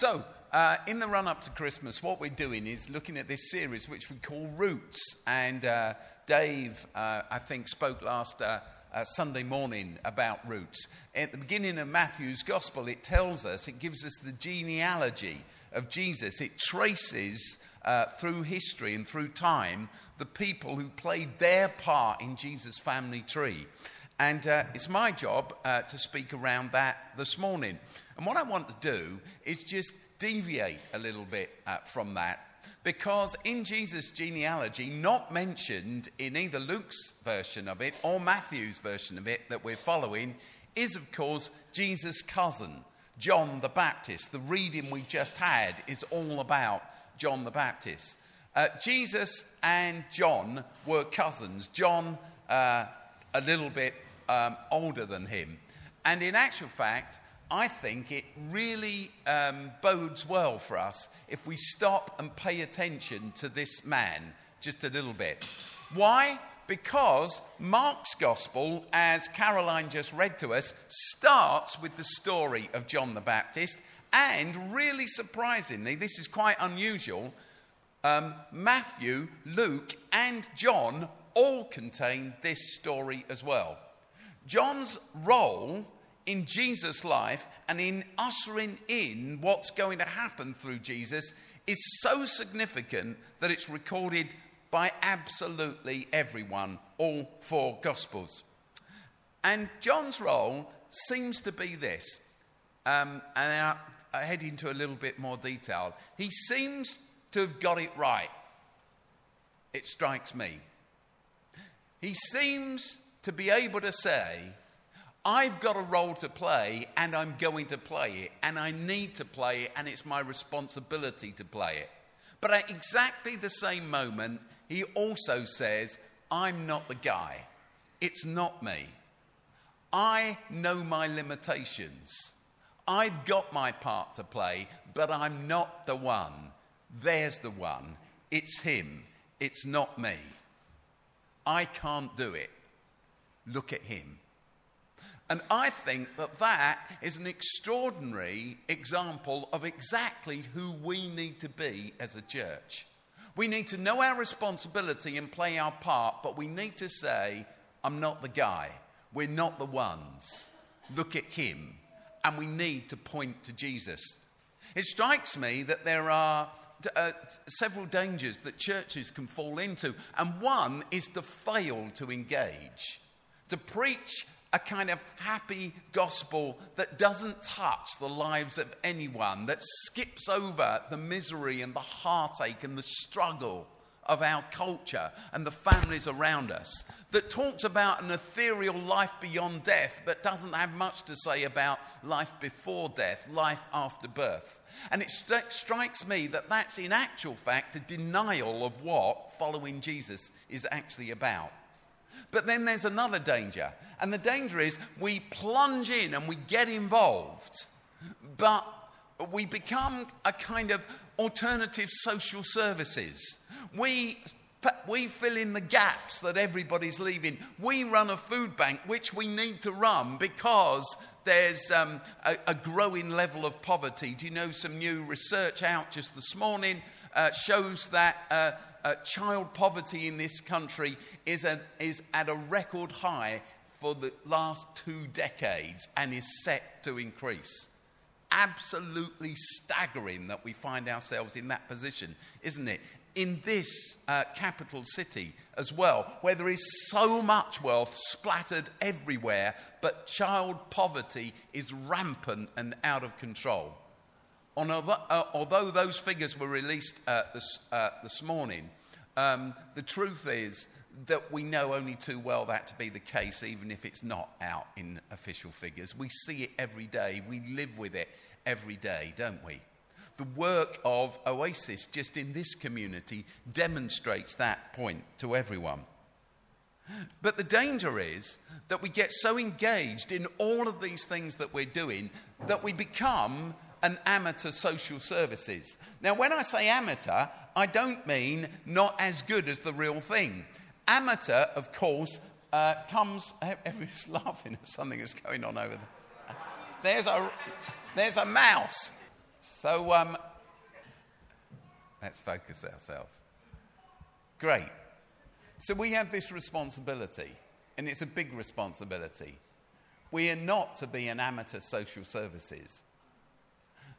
So, uh, in the run up to Christmas, what we're doing is looking at this series which we call Roots. And uh, Dave, uh, I think, spoke last uh, uh, Sunday morning about roots. At the beginning of Matthew's Gospel, it tells us, it gives us the genealogy of Jesus. It traces uh, through history and through time the people who played their part in Jesus' family tree. And uh, it's my job uh, to speak around that this morning. And what I want to do is just deviate a little bit uh, from that. Because in Jesus' genealogy, not mentioned in either Luke's version of it or Matthew's version of it that we're following, is of course Jesus' cousin, John the Baptist. The reading we just had is all about John the Baptist. Uh, Jesus and John were cousins. John, uh, a little bit um, older than him. And in actual fact, I think it really um, bodes well for us if we stop and pay attention to this man just a little bit. Why? Because Mark's gospel, as Caroline just read to us, starts with the story of John the Baptist. And really surprisingly, this is quite unusual, um, Matthew, Luke, and John all contain this story as well. John's role in Jesus' life and in ushering in what's going to happen through Jesus is so significant that it's recorded by absolutely everyone, all four Gospels. And John's role seems to be this, um, and I, I head into a little bit more detail. He seems to have got it right. It strikes me. He seems to be able to say, I've got a role to play and I'm going to play it and I need to play it and it's my responsibility to play it. But at exactly the same moment, he also says, I'm not the guy. It's not me. I know my limitations. I've got my part to play, but I'm not the one. There's the one. It's him. It's not me. I can't do it. Look at him. And I think that that is an extraordinary example of exactly who we need to be as a church. We need to know our responsibility and play our part, but we need to say, I'm not the guy. We're not the ones. Look at him. And we need to point to Jesus. It strikes me that there are uh, several dangers that churches can fall into, and one is to fail to engage to preach a kind of happy gospel that doesn't touch the lives of anyone, that skips over the misery and the heartache and the struggle of our culture and the families around us, that talks about an ethereal life beyond death, but doesn't have much to say about life before death, life after birth. And it st- strikes me that that's in actual fact a denial of what following Jesus is actually about. But then there's another danger. And the danger is we plunge in and we get involved, but we become a kind of alternative social services. We we fill in the gaps that everybody's leaving. We run a food bank, which we need to run because there's um, a, a, growing level of poverty. Do you know some new research out just this morning uh, shows that uh, uh, child poverty in this country is, a, is at a record high for the last two decades and is set to increase. Absolutely staggering that we find ourselves in that position, isn't it? In this uh, capital city as well, where there is so much wealth splattered everywhere, but child poverty is rampant and out of control. Although, uh, although those figures were released uh, this, uh, this, morning, um, the truth is that we know only too well that to be the case, even if it's not out in official figures. We see it every day, we live with it every day, don't we? The work of Oasis just in this community demonstrates that point to everyone. But the danger is that we get so engaged in all of these things that we're doing that we become an amateur social services. Now, when I say amateur, I don't mean not as good as the real thing. Amateur, of course, uh, comes. Everyone's laughing at something that's going on over there. There's a, there's a mouse. So um, let's focus ourselves. Great. So we have this responsibility, and it's a big responsibility. We are not to be an amateur social services.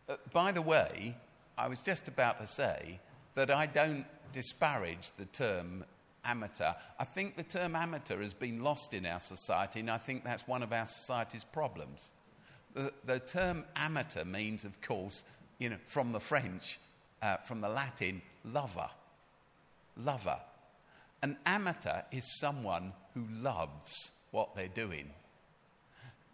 Uh, by the way, I was just about to say that I don't disparage the term amateur. I think the term amateur has been lost in our society, and I think that's one of our society's problems. The, the term amateur means, of course, you know, from the French, uh, from the Latin, lover. Lover. An amateur is someone who loves what they're doing.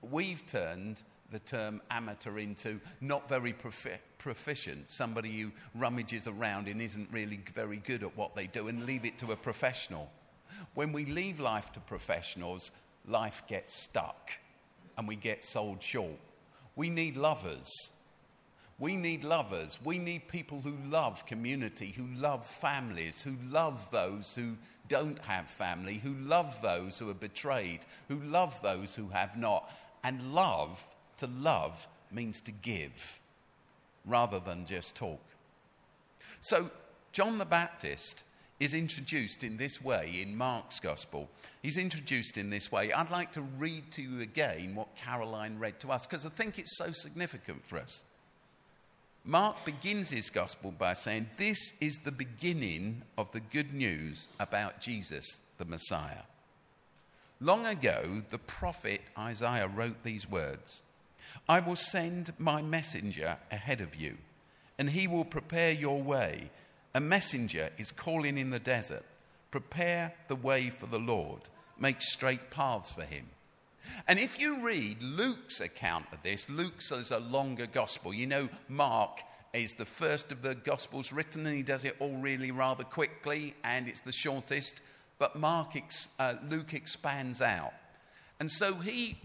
We've turned the term amateur into not very profi- proficient, somebody who rummages around and isn't really very good at what they do, and leave it to a professional. When we leave life to professionals, life gets stuck and we get sold short. We need lovers. We need lovers. We need people who love community, who love families, who love those who don't have family, who love those who are betrayed, who love those who have not. And love, to love, means to give rather than just talk. So, John the Baptist is introduced in this way in Mark's Gospel. He's introduced in this way. I'd like to read to you again what Caroline read to us because I think it's so significant for us. Mark begins his Gospel by saying, This is the beginning of the good news about Jesus, the Messiah. Long ago, the prophet Isaiah wrote these words I will send my messenger ahead of you, and he will prepare your way a messenger is calling in the desert prepare the way for the Lord, make straight paths for him. And if you read Luke's account of this, Luke's is a longer gospel. You know, Mark is the first of the gospels written, and he does it all really rather quickly, and it's the shortest. But Mark, uh, Luke expands out. And so he,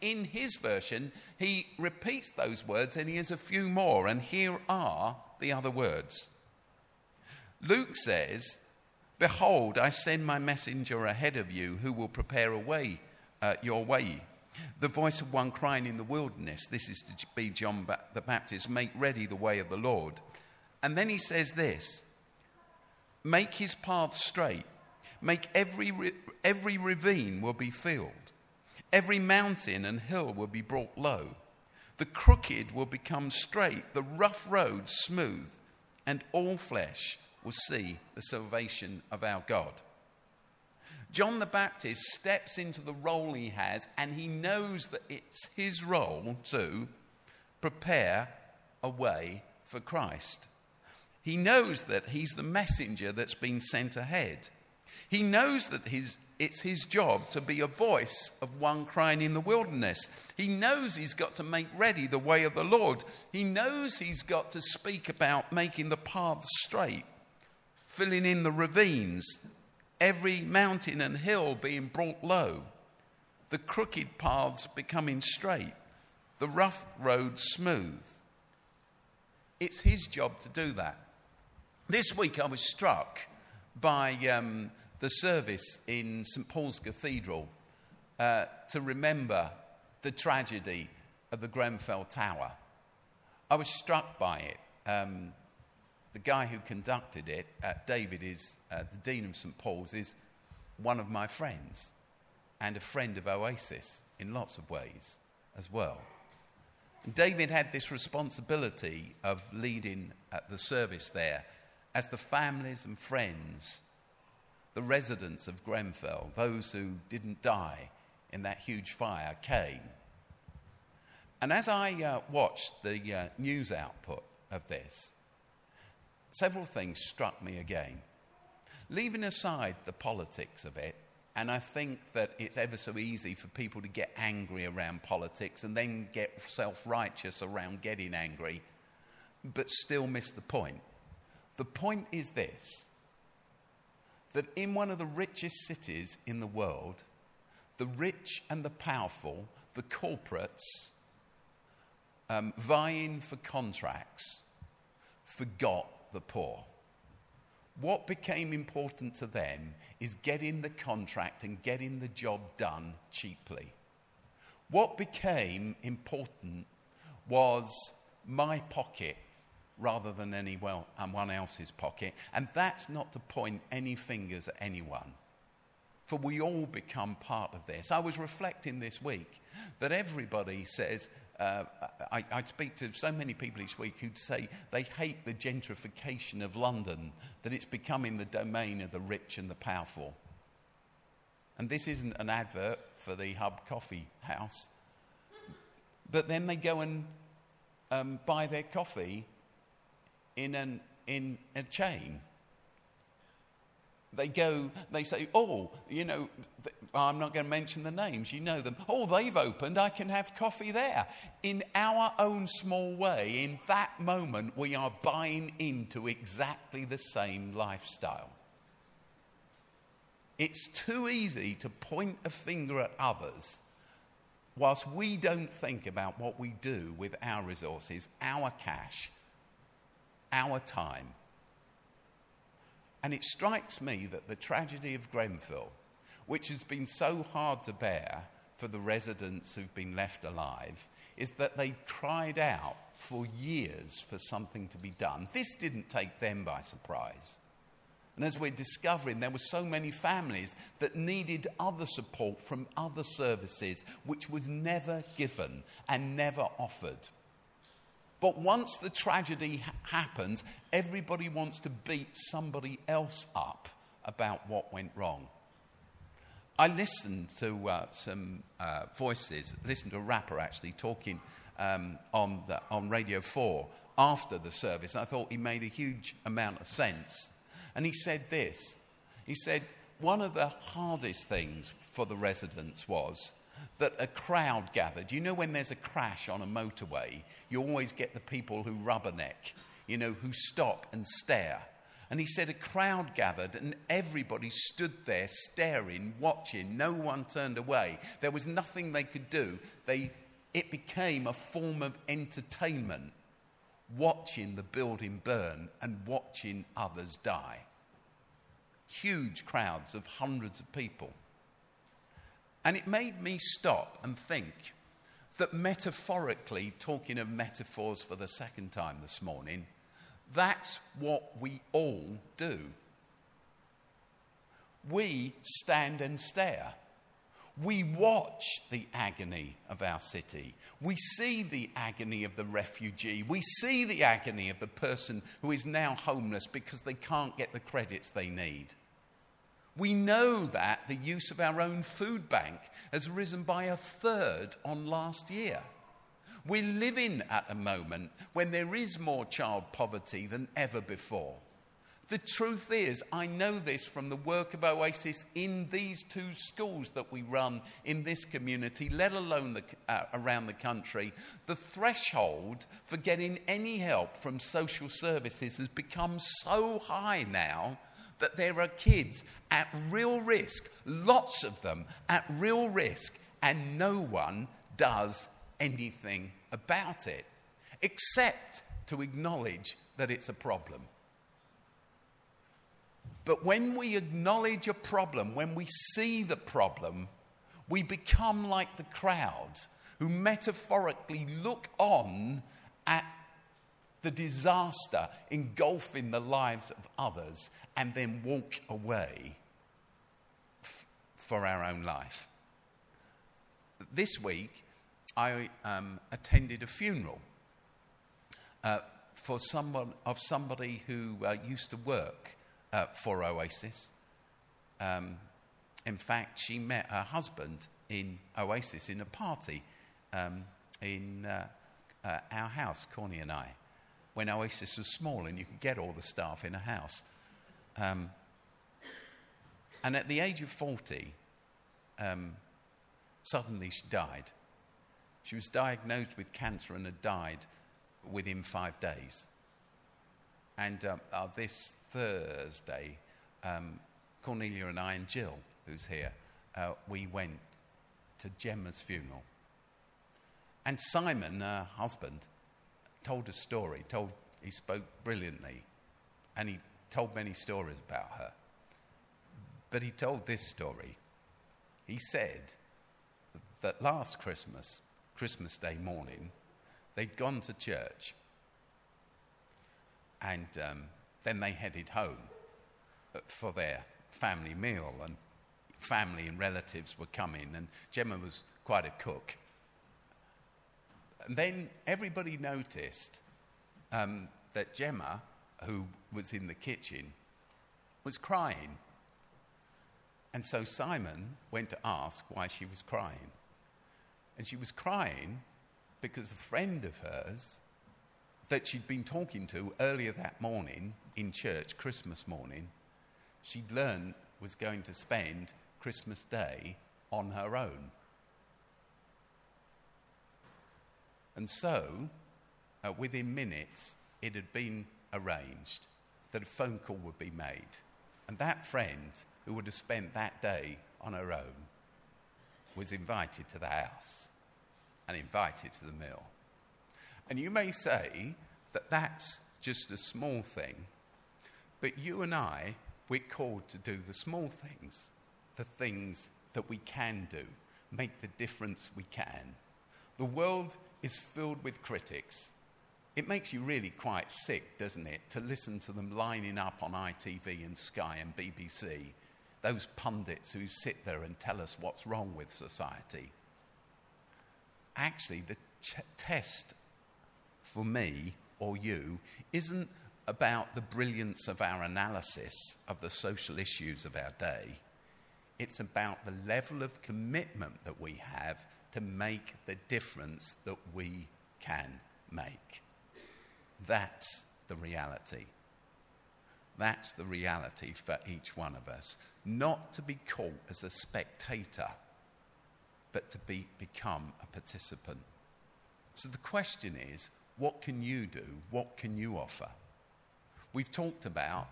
in his version, he repeats those words, and he has a few more. And here are the other words. Luke says, Behold, I send my messenger ahead of you who will prepare a way, uh, your way. The voice of one crying in the wilderness, this is to be John the Baptist, make ready the way of the Lord. And then he says this Make his path straight, make every, every ravine will be filled, every mountain and hill will be brought low. The crooked will become straight, the rough road smooth, and all flesh will see the salvation of our God. John the Baptist steps into the role he has, and he knows that it's his role to prepare a way for Christ. He knows that he's the messenger that's been sent ahead. He knows that his, it's his job to be a voice of one crying in the wilderness. He knows he's got to make ready the way of the Lord. He knows he's got to speak about making the paths straight filling in the ravines, every mountain and hill being brought low, the crooked paths becoming straight, the rough roads smooth. It's his job to do that. This week I was struck by um, the service in St Paul's Cathedral uh, to remember the tragedy of the Grenfell Tower. I was struck by it. Um, the guy who conducted it, uh, David, is uh, the Dean of St. Paul's, is one of my friends and a friend of Oasis in lots of ways as well. And David had this responsibility of leading at the service there as the families and friends, the residents of Grenfell, those who didn't die in that huge fire, came. And as I uh, watched the uh, news output of this, several things struck me again. Leaving aside the politics of it, and I think that it's ever so easy for people to get angry around politics and then get self righteous around getting angry, but still miss the point. The point is this that in one of the richest cities in the world, the rich and the powerful, the corporates, um, vying for contracts, forgot the poor. What became important to them is getting the contract and getting the job done cheaply. What became important was my pocket rather than anyone else's pocket. And that's not to point any fingers at anyone. For we all become part of this. I was reflecting this week that everybody says, uh, I, I, speak to so many people each week who'd say they hate the gentrification of London, that it's becoming the domain of the rich and the powerful. And this isn't an advert for the Hub Coffee House. But then they go and um, buy their coffee in, an, in a chain. They go, they say, oh, you know, th- I'm not going to mention the names, you know them. Oh, they've opened, I can have coffee there. In our own small way, in that moment, we are buying into exactly the same lifestyle. It's too easy to point a finger at others whilst we don't think about what we do with our resources, our cash, our time. And it strikes me that the tragedy of Grenfell, which has been so hard to bear for the residents who've been left alive, is that they cried out for years for something to be done. This didn't take them by surprise. And as we're discovering, there were so many families that needed other support from other services, which was never given and never offered. But once the tragedy ha- happens, everybody wants to beat somebody else up about what went wrong. I listened to uh, some uh, voices, listened to a rapper actually talking um, on, the, on Radio 4 after the service. I thought he made a huge amount of sense. And he said this He said, one of the hardest things for the residents was that a crowd gathered. You know, when there's a crash on a motorway, you always get the people who rubberneck, you know, who stop and stare. And he said a crowd gathered and everybody stood there staring, watching. No one turned away. There was nothing they could do. They, it became a form of entertainment, watching the building burn and watching others die. Huge crowds of hundreds of people. And it made me stop and think that metaphorically, talking of metaphors for the second time this morning, that's what we all do. We stand and stare. We watch the agony of our city. We see the agony of the refugee. We see the agony of the person who is now homeless because they can't get the credits they need. We know that the use of our own food bank has risen by a third on last year. We're living at a moment when there is more child poverty than ever before. The truth is, I know this from the work of Oasis in these two schools that we run in this community, let alone the, uh, around the country. The threshold for getting any help from social services has become so high now that there are kids at real risk, lots of them at real risk, and no one does anything about it except to acknowledge that it's a problem. But when we acknowledge a problem, when we see the problem, we become like the crowd who metaphorically look on at the disaster engulfing the lives of others and then walk away f- for our own life. This week, I um, attended a funeral uh, for someone of somebody who uh, used to work uh, for Oasis. Um, in fact, she met her husband in Oasis in a party um, in uh, uh, our house, Corny and I when Oasis was small and you could get all the staff in a house. Um, and at the age of 40, um, suddenly she died. She was diagnosed with cancer and had died within five days. And um, uh, this Thursday, um, Cornelia and I and Jill, who's here, uh, we went to Gemma's funeral. And Simon, her husband, told a story, told, he spoke brilliantly, and he told many stories about her. But he told this story. He said that last Christmas, Christmas Day morning, they'd gone to church and um, then they headed home for their family meal, and family and relatives were coming, and Gemma was quite a cook. And then everybody noticed um, that Gemma, who was in the kitchen, was crying. And so Simon went to ask why she was crying. And she was crying because a friend of hers that she'd been talking to earlier that morning in church, Christmas morning, she'd learned was going to spend Christmas Day on her own. And so, uh, within minutes, it had been arranged that a phone call would be made. And that friend, who would have spent that day on her own, was invited to the house and invited to the meal. And you may say that that's just a small thing, but you and I, we're called to do the small things, the things that we can do, make the difference we can. The world is filled with critics. It makes you really quite sick, doesn't it, to listen to them lining up on ITV and Sky and BBC, those pundits who sit there and tell us what's wrong with society. Actually, the ch- test for me or you isn't about the brilliance of our analysis of the social issues of our day. It's about the level of commitment that we have to make the difference that we can make. That's the reality. That's the reality for each one of us. Not to be caught as a spectator, but to be, become a participant. So the question is what can you do? What can you offer? We've talked about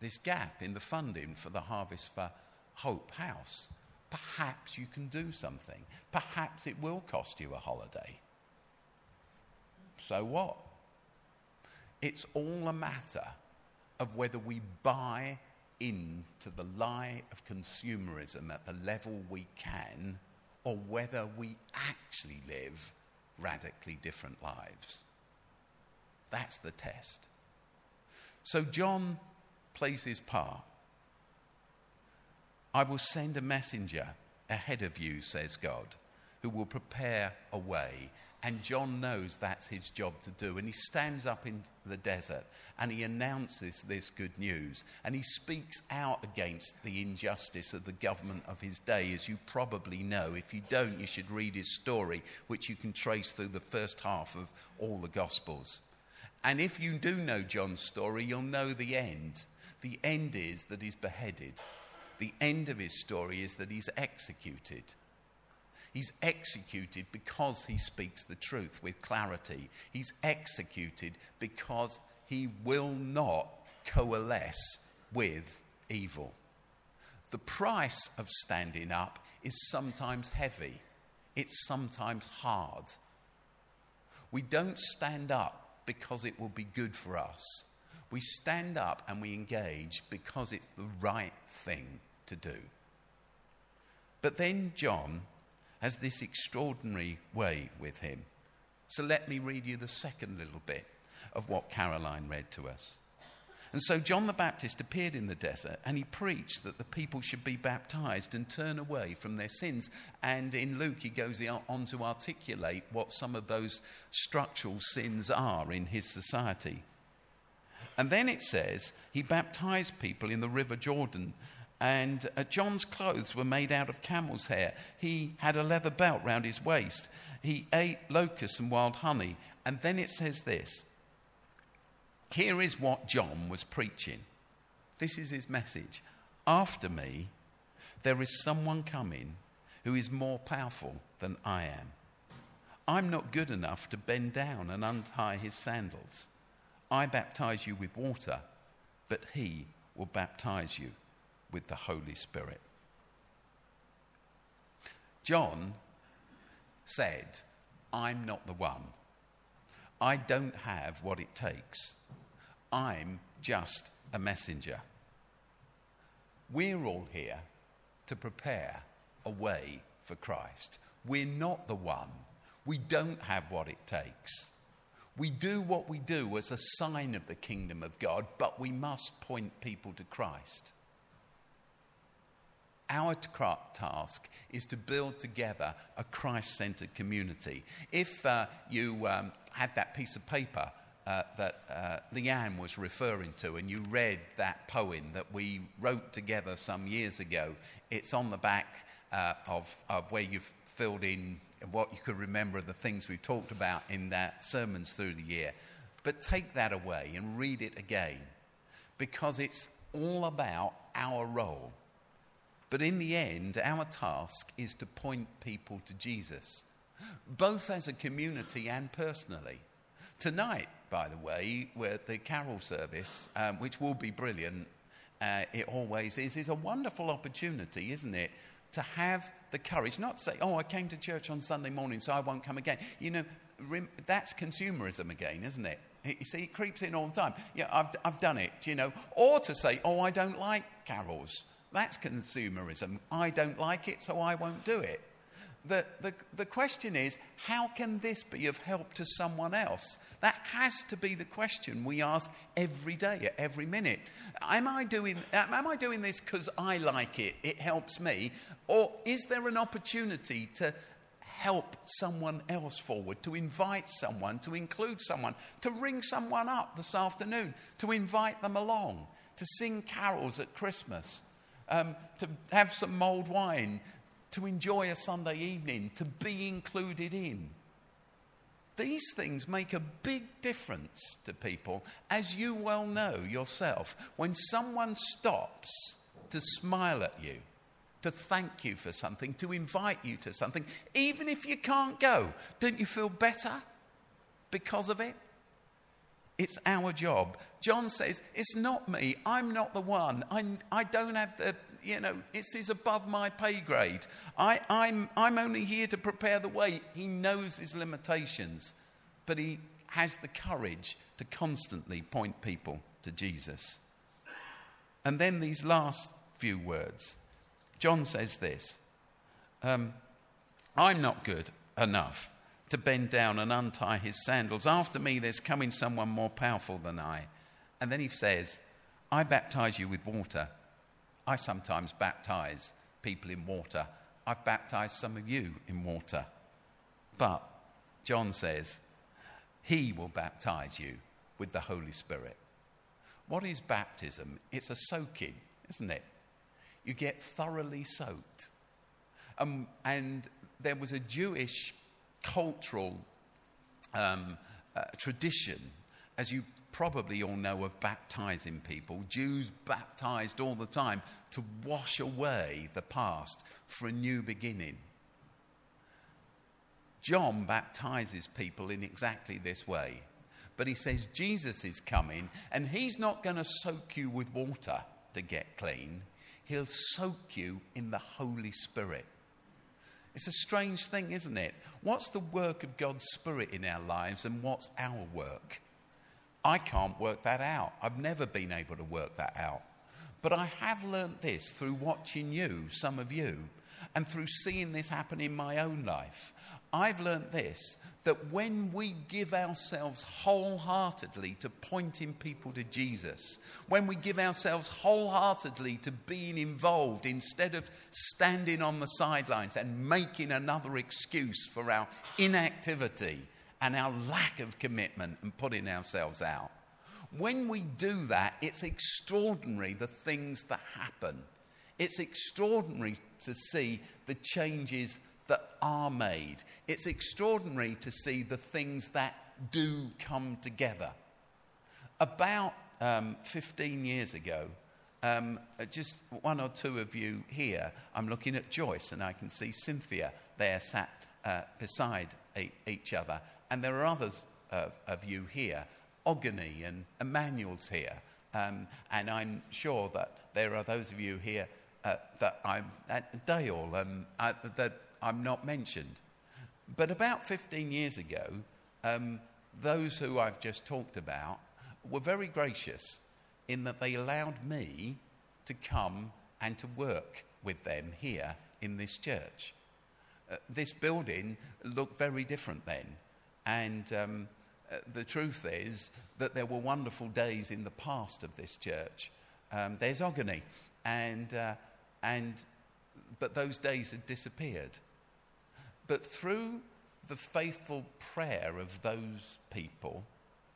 this gap in the funding for the Harvest for Hope House. Perhaps you can do something. Perhaps it will cost you a holiday. So what? It's all a matter of whether we buy into the lie of consumerism at the level we can or whether we actually live radically different lives. That's the test. So John plays his part. I will send a messenger ahead of you, says God, who will prepare a way and John knows that's his job to do. And he stands up in the desert and he announces this good news. And he speaks out against the injustice of the government of his day, as you probably know. If you don't, you should read his story, which you can trace through the first half of all the Gospels. And if you do know John's story, you'll know the end. The end is that he's beheaded. The end of his story is that he's executed. He's executed because he speaks the truth with clarity. He's executed because he will not coalesce with evil. The price of standing up is sometimes heavy, it's sometimes hard. We don't stand up because it will be good for us. We stand up and we engage because it's the right thing to do. But then John has this extraordinary way with him. So let me read you the second little bit of what Caroline read to us. And so John the Baptist appeared in the desert and he preached that the people should be baptized and turn away from their sins. And in Luke, he goes on to articulate what some of those structural sins are in his society. And then it says he baptized people in the River Jordan and uh, John's clothes were made out of camel's hair. He had a leather belt round his waist. He ate locusts and wild honey. And then it says this Here is what John was preaching. This is his message. After me, there is someone coming who is more powerful than I am. I'm not good enough to bend down and untie his sandals. I baptize you with water, but he will baptize you with the Holy Spirit. John said, I'm not the one. I don't have what it takes. I'm just a messenger. We're all here to prepare a way for Christ. We're not the one. We don't have what it takes. We do what we do as a sign of the kingdom of God, but we must point people to Christ. Our task is to build together a Christ centered community. If uh, you um, had that piece of paper uh, that uh, Leanne was referring to, and you read that poem that we wrote together some years ago, it's on the back uh, of, of, where you've filled in what you could remember of the things we've talked about in that sermons through the year. But take that away and read it again because it's all about our role but in the end, our task is to point people to Jesus, both as a community and personally. Tonight, by the way, with the carol service, um, which will be brilliant, uh, it always is, is a wonderful opportunity, isn't it? To have the courage, not to say, oh, I came to church on Sunday morning, so I won't come again. You know, that's consumerism again, isn't it? You see, it creeps in all the time. Yeah, I've, I've done it, you know. Or to say, oh, I don't like carols. That's consumerism. I don't like it, so I won't do it. The, the, the question is, how can this be of help to someone else? That has to be the question we ask every day, at every minute. Am I doing, am I doing this because I like it, it helps me? Or is there an opportunity to help someone else forward, to invite someone, to include someone, to ring someone up this afternoon, to invite them along, to sing carols at Christmas? Um, to have some mulled wine, to enjoy a Sunday evening, to be included in. These things make a big difference to people, as you well know yourself. When someone stops to smile at you, to thank you for something, to invite you to something, even if you can't go, don't you feel better because of it? It's our job. John says, It's not me. I'm not the one. I'm, I don't have the, you know, it's is above my pay grade. I, I'm, I'm only here to prepare the way. He knows his limitations, but he has the courage to constantly point people to Jesus. And then these last few words. John says this um, I'm not good enough to bend down and untie his sandals. After me, there's coming someone more powerful than I. And then he says, I baptize you with water. I sometimes baptize people in water. I've baptized some of you in water. But John says, He will baptize you with the Holy Spirit. What is baptism? It's a soaking, isn't it? You get thoroughly soaked. Um, and there was a Jewish cultural um, uh, tradition, as you probably all know, of baptizing people. Jews baptized all the time to wash away the past for a new beginning. John baptizes people in exactly this way. But he says Jesus is coming and he's not going to soak you with water to get clean. He'll soak you in the Holy Spirit. It's a strange thing, isn't it? What's the work of God's Spirit in our lives and what's our work? I can't work that out. I've never been able to work that out. But I have learnt this through watching you, some of you, and through seeing this happen in my own life. I've learnt this that when we give ourselves wholeheartedly to pointing people to Jesus, when we give ourselves wholeheartedly to being involved instead of standing on the sidelines and making another excuse for our inactivity and our lack of commitment and putting ourselves out, when we do that, it's extraordinary the things that happen. It's extraordinary to see the changes that are made. It's extraordinary to see the things that do come together. About um, 15 years ago, um, just one or two of you here, I'm looking at Joyce and I can see Cynthia there sat uh, beside each other. And there are others of, of you here. Ogany and Emmanuel's here. Um, and I'm sure that there are those of you here uh, that I'm at Dale and uh, that I'm not mentioned. But about 15 years ago, um, those who I've just talked about were very gracious in that they allowed me to come and to work with them here in this church. uh, this building looked very different then. And um, uh, the truth is that there were wonderful days in the past of this church. Um, there's agony, and, uh, and, but those days had disappeared. But through the faithful prayer of those people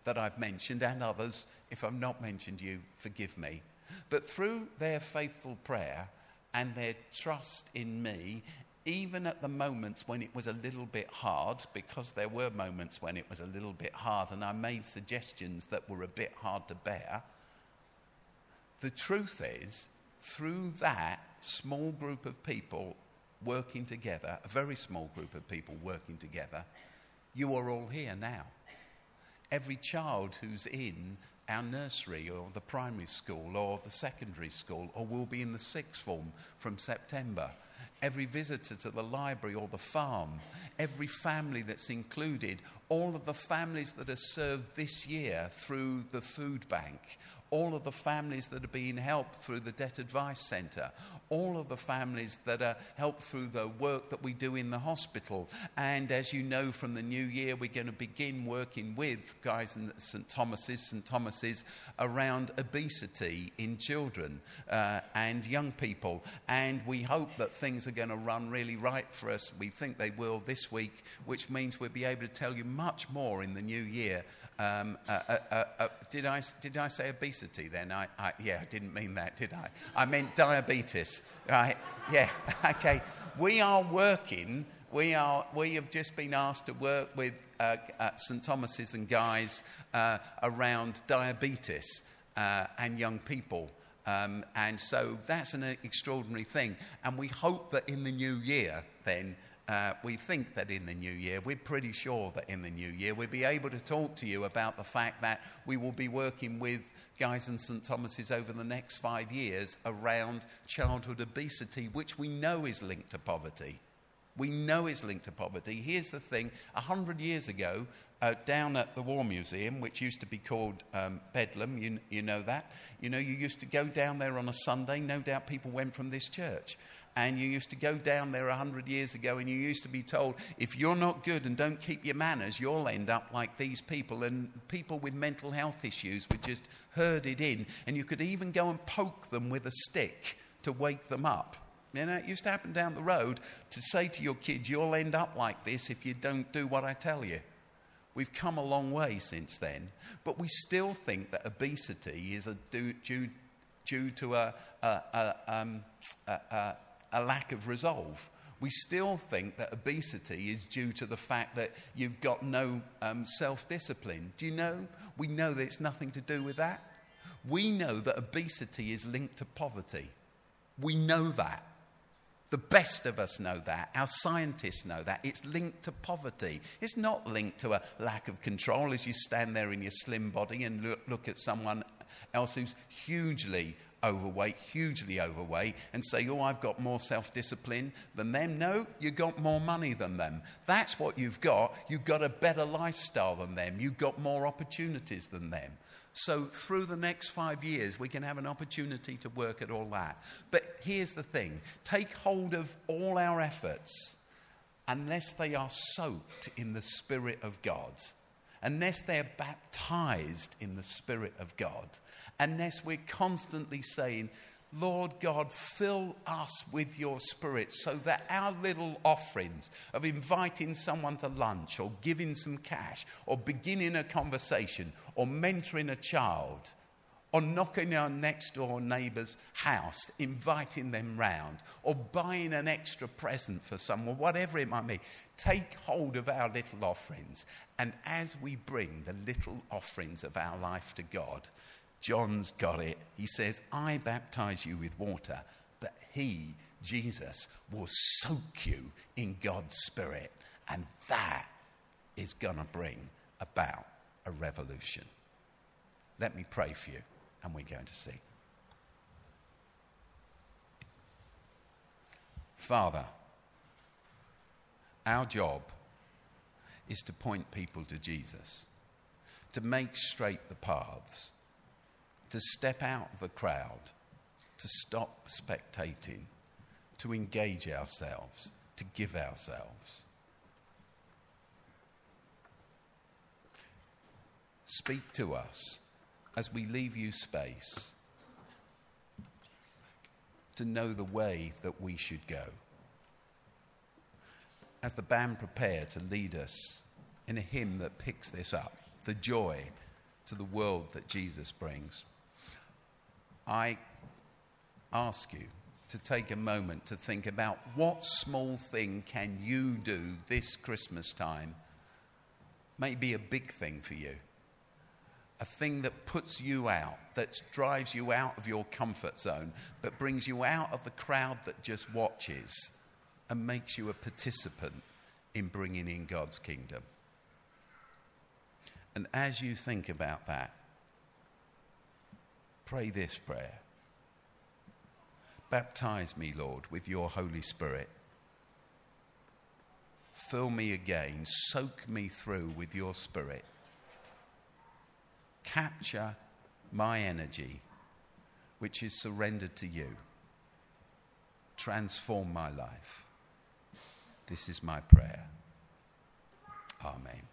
that I've mentioned and others, if I've not mentioned you, forgive me. But through their faithful prayer and their trust in me, even at the moments when it was a little bit hard, because there were moments when it was a little bit hard and I made suggestions that were a bit hard to bear, the truth is, through that small group of people working together, a very small group of people working together, you are all here now. Every child who's in our nursery or the primary school or the secondary school or will be in the sixth form from September. Every visitor to the library or the farm, every family that's included, all of the families that are served this year through the food bank, all of the families that are being helped through the Debt Advice Centre, all of the families that are helped through the work that we do in the hospital. And as you know from the new year, we're going to begin working with Guy's in St Thomas's, St Thomas's around obesity in children uh, and young people. And we hope that things are going to run really right for us. We think they will this week, which means we'll be able to tell you much more in the new year um, uh, uh, uh, uh, did, I, did I say obesity then? I, I, yeah, I didn't mean that, did I? I meant diabetes, right? Yeah, okay. We are working, we, are, we have just been asked to work with uh, St. Thomas's and Guy's around diabetes and young people. Um, and so that's an extraordinary thing. And we hope that in the new year, then, uh, we think that in the new year, we're pretty sure that in the new year, we'll be able to talk to you about the fact that we will be working with Guy's and St. Thomas's over the next five years around childhood obesity, which we know is linked to poverty. We know is linked to poverty. Here's the thing a hundred years ago, uh, down at the War Museum, which used to be called um, Bedlam, you, you know that. You know, you used to go down there on a Sunday. No doubt people went from this church and you used to go down there a hundred years ago and you used to be told, if you're not good and don't keep your manners, you'll end up like these people. And people with mental health issues were just herded in, and you could even go and poke them with a stick to wake them up. You know, it used to happen down the road to say to your kids, you'll end up like this if you don't do what I tell you. We've come a long way since then, but we still think that obesity is due, due, due to a, a, a, um, a lack of resolve. We still think that obesity is due to the fact that you've got no um, self discipline. Do you know? We know that it's nothing to do with that. We know that obesity is linked to poverty. We know that. The best of us know that. Our scientists know that. It's linked to poverty. It's not linked to a lack of control as you stand there in your slim body and look, look at someone else who's hugely overweight, hugely overweight, and say, Oh, I've got more self discipline than them. No, you've got more money than them. That's what you've got. You've got a better lifestyle than them. You've got more opportunities than them. So, through the next five years, we can have an opportunity to work at all that. But here's the thing take hold of all our efforts unless they are soaked in the Spirit of God unless they're baptized in the Spirit of God, unless we're constantly saying, Lord God, fill us with your spirit so that our little offerings of inviting someone to lunch or giving some cash or beginning a conversation or mentoring a child or knocking on next door neighbour's house, inviting them round, or buying an extra present for someone, whatever it might be. Take hold of our little offerings. And as we bring the little offerings of our life to God, John's got it. He says, I baptize you with water, but he, Jesus, will soak you in God's Spirit. And that is going to bring about a revolution. Let me pray for you and we're going to see. Father, our job is to point people to Jesus, to make straight the paths, to step out of the crowd, to stop spectating, to engage ourselves, to give ourselves. Speak to us as we leave you space to know the way that we should go. As the band prepare to lead us in a hymn that picks this up, the joy to the world that Jesus brings, I ask you to take a moment to think about what small thing can you do this Christmas time? Maybe a big thing for you. A thing that puts you out, that drives you out of your comfort zone, that brings you out of the crowd that just watches and makes you a participant in bringing in God's kingdom. And as you think about that, pray this prayer Baptize me, Lord, with your Holy Spirit. Fill me again, soak me through with your Spirit. Capture my energy, which is surrendered to you. Transform my life. This is my prayer. Amen.